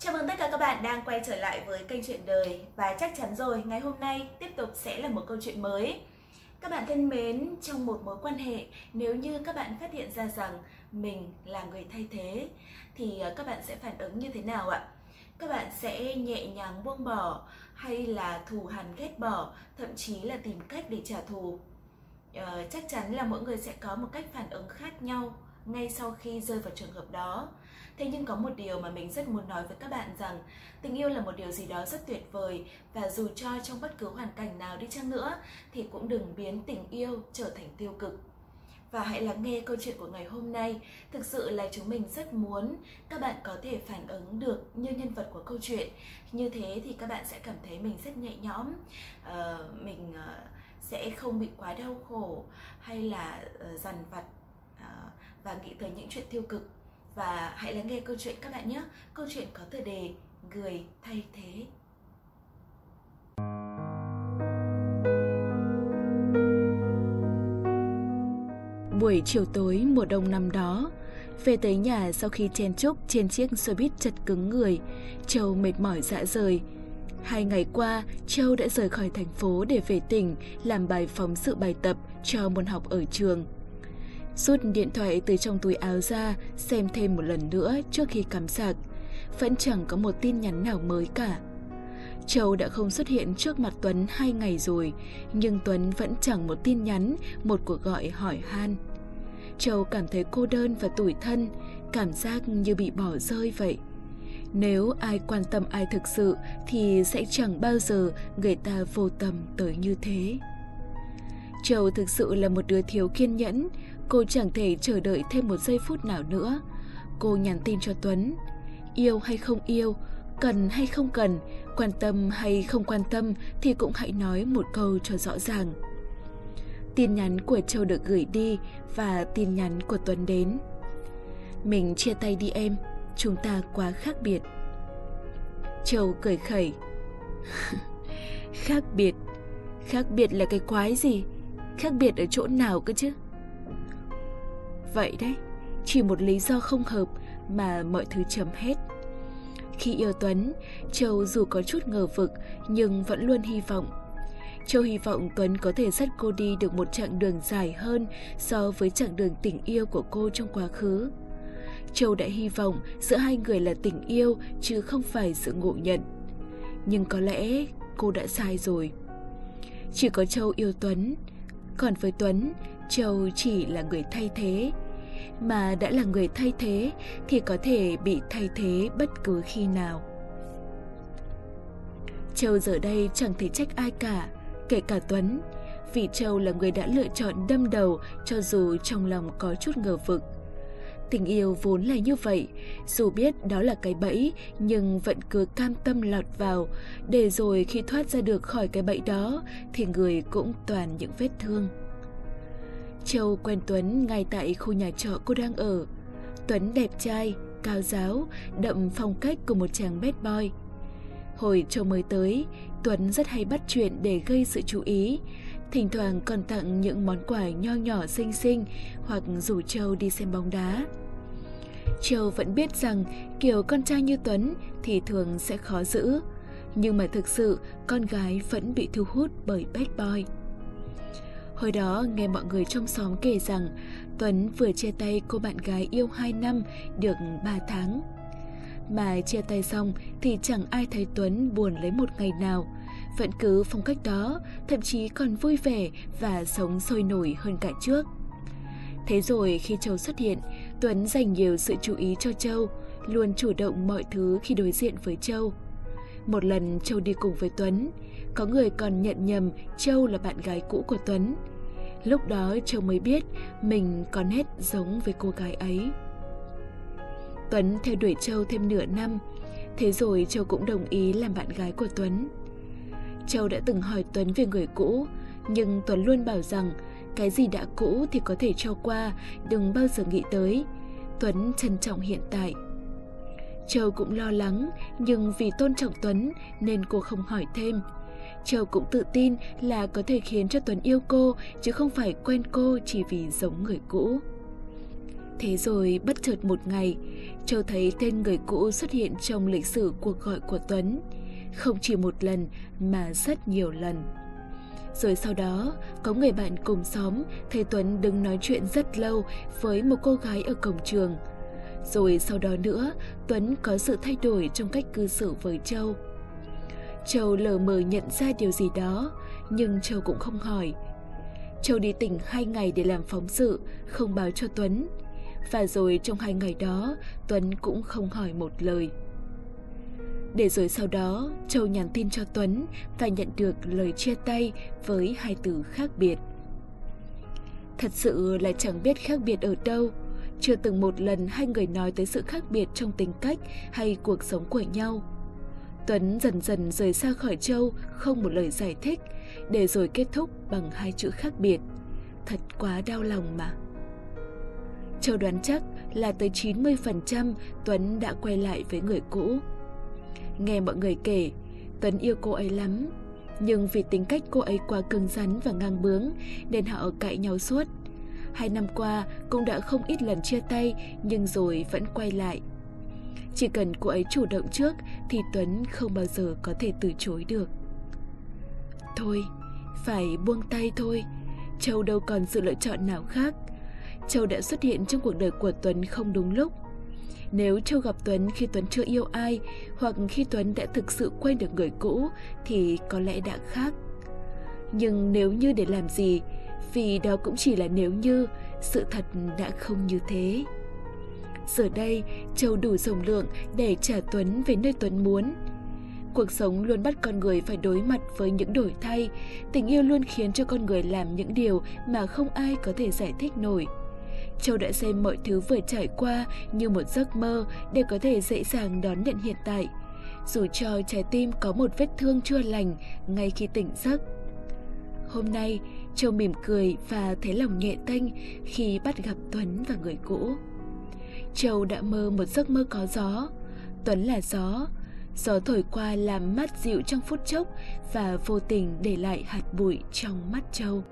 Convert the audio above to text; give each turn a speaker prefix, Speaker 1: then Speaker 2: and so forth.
Speaker 1: Chào mừng tất cả các bạn đang quay trở lại với kênh chuyện đời và chắc chắn rồi ngày hôm nay tiếp tục sẽ là một câu chuyện mới. Các bạn thân mến, trong một mối quan hệ, nếu như các bạn phát hiện ra rằng mình là người thay thế thì ờ, các bạn sẽ phản ứng như thế nào ạ? Các bạn sẽ nhẹ nhàng buông bỏ hay là thù hằn ghét bỏ, thậm chí là tìm cách để trả thù? Ờ, chắc chắn là mỗi người sẽ có một cách phản ứng khác nhau ngay sau khi rơi vào trường hợp đó. Thế nhưng có một điều mà mình rất muốn nói với các bạn rằng tình yêu là một điều gì đó rất tuyệt vời và dù cho trong bất cứ hoàn cảnh nào đi chăng nữa thì cũng đừng biến tình yêu trở thành tiêu cực. Và hãy lắng nghe câu chuyện của ngày hôm nay. Thực sự là chúng mình rất muốn các bạn có thể phản ứng được như nhân vật của câu chuyện. Như thế thì các bạn sẽ cảm thấy mình rất nhẹ nhõm, uh, mình uh, sẽ không bị quá đau khổ hay là uh, dằn vặt uh, và nghĩ tới những chuyện tiêu cực và hãy lắng nghe câu chuyện các bạn nhé. Câu chuyện có tựa đề Người thay thế.
Speaker 2: Buổi chiều tối mùa đông năm đó, về tới nhà sau khi chen chúc trên chiếc xe buýt chật cứng người, Châu mệt mỏi dã rời. Hai ngày qua, Châu đã rời khỏi thành phố để về tỉnh làm bài phóng sự bài tập cho môn học ở trường. Rút điện thoại từ trong túi áo ra xem thêm một lần nữa trước khi cắm sạc. Vẫn chẳng có một tin nhắn nào mới cả. Châu đã không xuất hiện trước mặt Tuấn hai ngày rồi, nhưng Tuấn vẫn chẳng một tin nhắn, một cuộc gọi hỏi han. Châu cảm thấy cô đơn và tủi thân, cảm giác như bị bỏ rơi vậy. Nếu ai quan tâm ai thực sự thì sẽ chẳng bao giờ người ta vô tâm tới như thế. Châu thực sự là một đứa thiếu kiên nhẫn, cô chẳng thể chờ đợi thêm một giây phút nào nữa. Cô nhắn tin cho Tuấn, yêu hay không yêu, cần hay không cần, quan tâm hay không quan tâm thì cũng hãy nói một câu cho rõ ràng. Tin nhắn của Châu được gửi đi và tin nhắn của Tuấn đến. Mình chia tay đi em, chúng ta quá khác biệt. Châu cười khẩy. khác biệt? Khác biệt là cái quái gì? Khác biệt ở chỗ nào cơ chứ? Vậy đấy, chỉ một lý do không hợp mà mọi thứ chấm hết. Khi yêu Tuấn, Châu dù có chút ngờ vực nhưng vẫn luôn hy vọng. Châu hy vọng Tuấn có thể dắt cô đi được một chặng đường dài hơn so với chặng đường tình yêu của cô trong quá khứ. Châu đã hy vọng giữa hai người là tình yêu chứ không phải sự ngộ nhận. Nhưng có lẽ cô đã sai rồi. Chỉ có Châu yêu Tuấn, còn với Tuấn, Châu chỉ là người thay thế. Mà đã là người thay thế thì có thể bị thay thế bất cứ khi nào. Châu giờ đây chẳng thể trách ai cả, kể cả Tuấn, vì Châu là người đã lựa chọn đâm đầu cho dù trong lòng có chút ngờ vực. Tình yêu vốn là như vậy, dù biết đó là cái bẫy nhưng vẫn cứ cam tâm lọt vào, để rồi khi thoát ra được khỏi cái bẫy đó thì người cũng toàn những vết thương. Châu quen Tuấn ngay tại khu nhà trọ cô đang ở. Tuấn đẹp trai, cao giáo, đậm phong cách của một chàng bad boy. Hồi Châu mới tới, Tuấn rất hay bắt chuyện để gây sự chú ý, thỉnh thoảng còn tặng những món quà nho nhỏ xinh xinh hoặc rủ Châu đi xem bóng đá. Châu vẫn biết rằng kiểu con trai như Tuấn thì thường sẽ khó giữ, nhưng mà thực sự con gái vẫn bị thu hút bởi bad boy. Hồi đó nghe mọi người trong xóm kể rằng Tuấn vừa chia tay cô bạn gái yêu 2 năm được 3 tháng. Mà chia tay xong thì chẳng ai thấy Tuấn buồn lấy một ngày nào. Vẫn cứ phong cách đó, thậm chí còn vui vẻ và sống sôi nổi hơn cả trước. Thế rồi khi Châu xuất hiện, Tuấn dành nhiều sự chú ý cho Châu, luôn chủ động mọi thứ khi đối diện với Châu. Một lần Châu đi cùng với Tuấn, có người còn nhận nhầm Châu là bạn gái cũ của Tuấn. Lúc đó Châu mới biết mình có nét giống với cô gái ấy. Tuấn theo đuổi Châu thêm nửa năm, thế rồi Châu cũng đồng ý làm bạn gái của Tuấn. Châu đã từng hỏi Tuấn về người cũ, nhưng Tuấn luôn bảo rằng cái gì đã cũ thì có thể cho qua, đừng bao giờ nghĩ tới. Tuấn trân trọng hiện tại. Châu cũng lo lắng, nhưng vì tôn trọng Tuấn nên cô không hỏi thêm. Châu cũng tự tin là có thể khiến cho Tuấn yêu cô chứ không phải quen cô chỉ vì giống người cũ. Thế rồi bất chợt một ngày, Châu thấy tên người cũ xuất hiện trong lịch sử cuộc gọi của Tuấn. Không chỉ một lần mà rất nhiều lần. Rồi sau đó, có người bạn cùng xóm thấy Tuấn đứng nói chuyện rất lâu với một cô gái ở cổng trường. Rồi sau đó nữa, Tuấn có sự thay đổi trong cách cư xử với Châu. Châu lờ mờ nhận ra điều gì đó, nhưng Châu cũng không hỏi. Châu đi tỉnh hai ngày để làm phóng sự, không báo cho Tuấn. Và rồi trong hai ngày đó, Tuấn cũng không hỏi một lời. Để rồi sau đó, Châu nhắn tin cho Tuấn và nhận được lời chia tay với hai từ khác biệt. Thật sự là chẳng biết khác biệt ở đâu. Chưa từng một lần hai người nói tới sự khác biệt trong tính cách hay cuộc sống của nhau. Tuấn dần dần rời xa khỏi Châu, không một lời giải thích, để rồi kết thúc bằng hai chữ khác biệt. Thật quá đau lòng mà. Châu đoán chắc là tới 90% Tuấn đã quay lại với người cũ. Nghe mọi người kể, Tuấn yêu cô ấy lắm, nhưng vì tính cách cô ấy quá cứng rắn và ngang bướng nên họ cãi nhau suốt. Hai năm qua cũng đã không ít lần chia tay nhưng rồi vẫn quay lại. Chỉ cần cô ấy chủ động trước thì Tuấn không bao giờ có thể từ chối được. Thôi, phải buông tay thôi, Châu đâu còn sự lựa chọn nào khác. Châu đã xuất hiện trong cuộc đời của Tuấn không đúng lúc. Nếu Châu gặp Tuấn khi Tuấn chưa yêu ai hoặc khi Tuấn đã thực sự quên được người cũ thì có lẽ đã khác. Nhưng nếu như để làm gì, vì đó cũng chỉ là nếu như, sự thật đã không như thế. Giờ đây, Châu đủ rộng lượng để trả Tuấn về nơi Tuấn muốn. Cuộc sống luôn bắt con người phải đối mặt với những đổi thay, tình yêu luôn khiến cho con người làm những điều mà không ai có thể giải thích nổi. Châu đã xem mọi thứ vừa trải qua như một giấc mơ để có thể dễ dàng đón nhận hiện tại, dù cho trái tim có một vết thương chưa lành ngay khi tỉnh giấc. Hôm nay, Châu mỉm cười và thấy lòng nhẹ tênh khi bắt gặp Tuấn và người cũ. Châu đã mơ một giấc mơ có gió. Tuấn là gió. Gió thổi qua làm mát dịu trong phút chốc và vô tình để lại hạt bụi trong mắt Châu.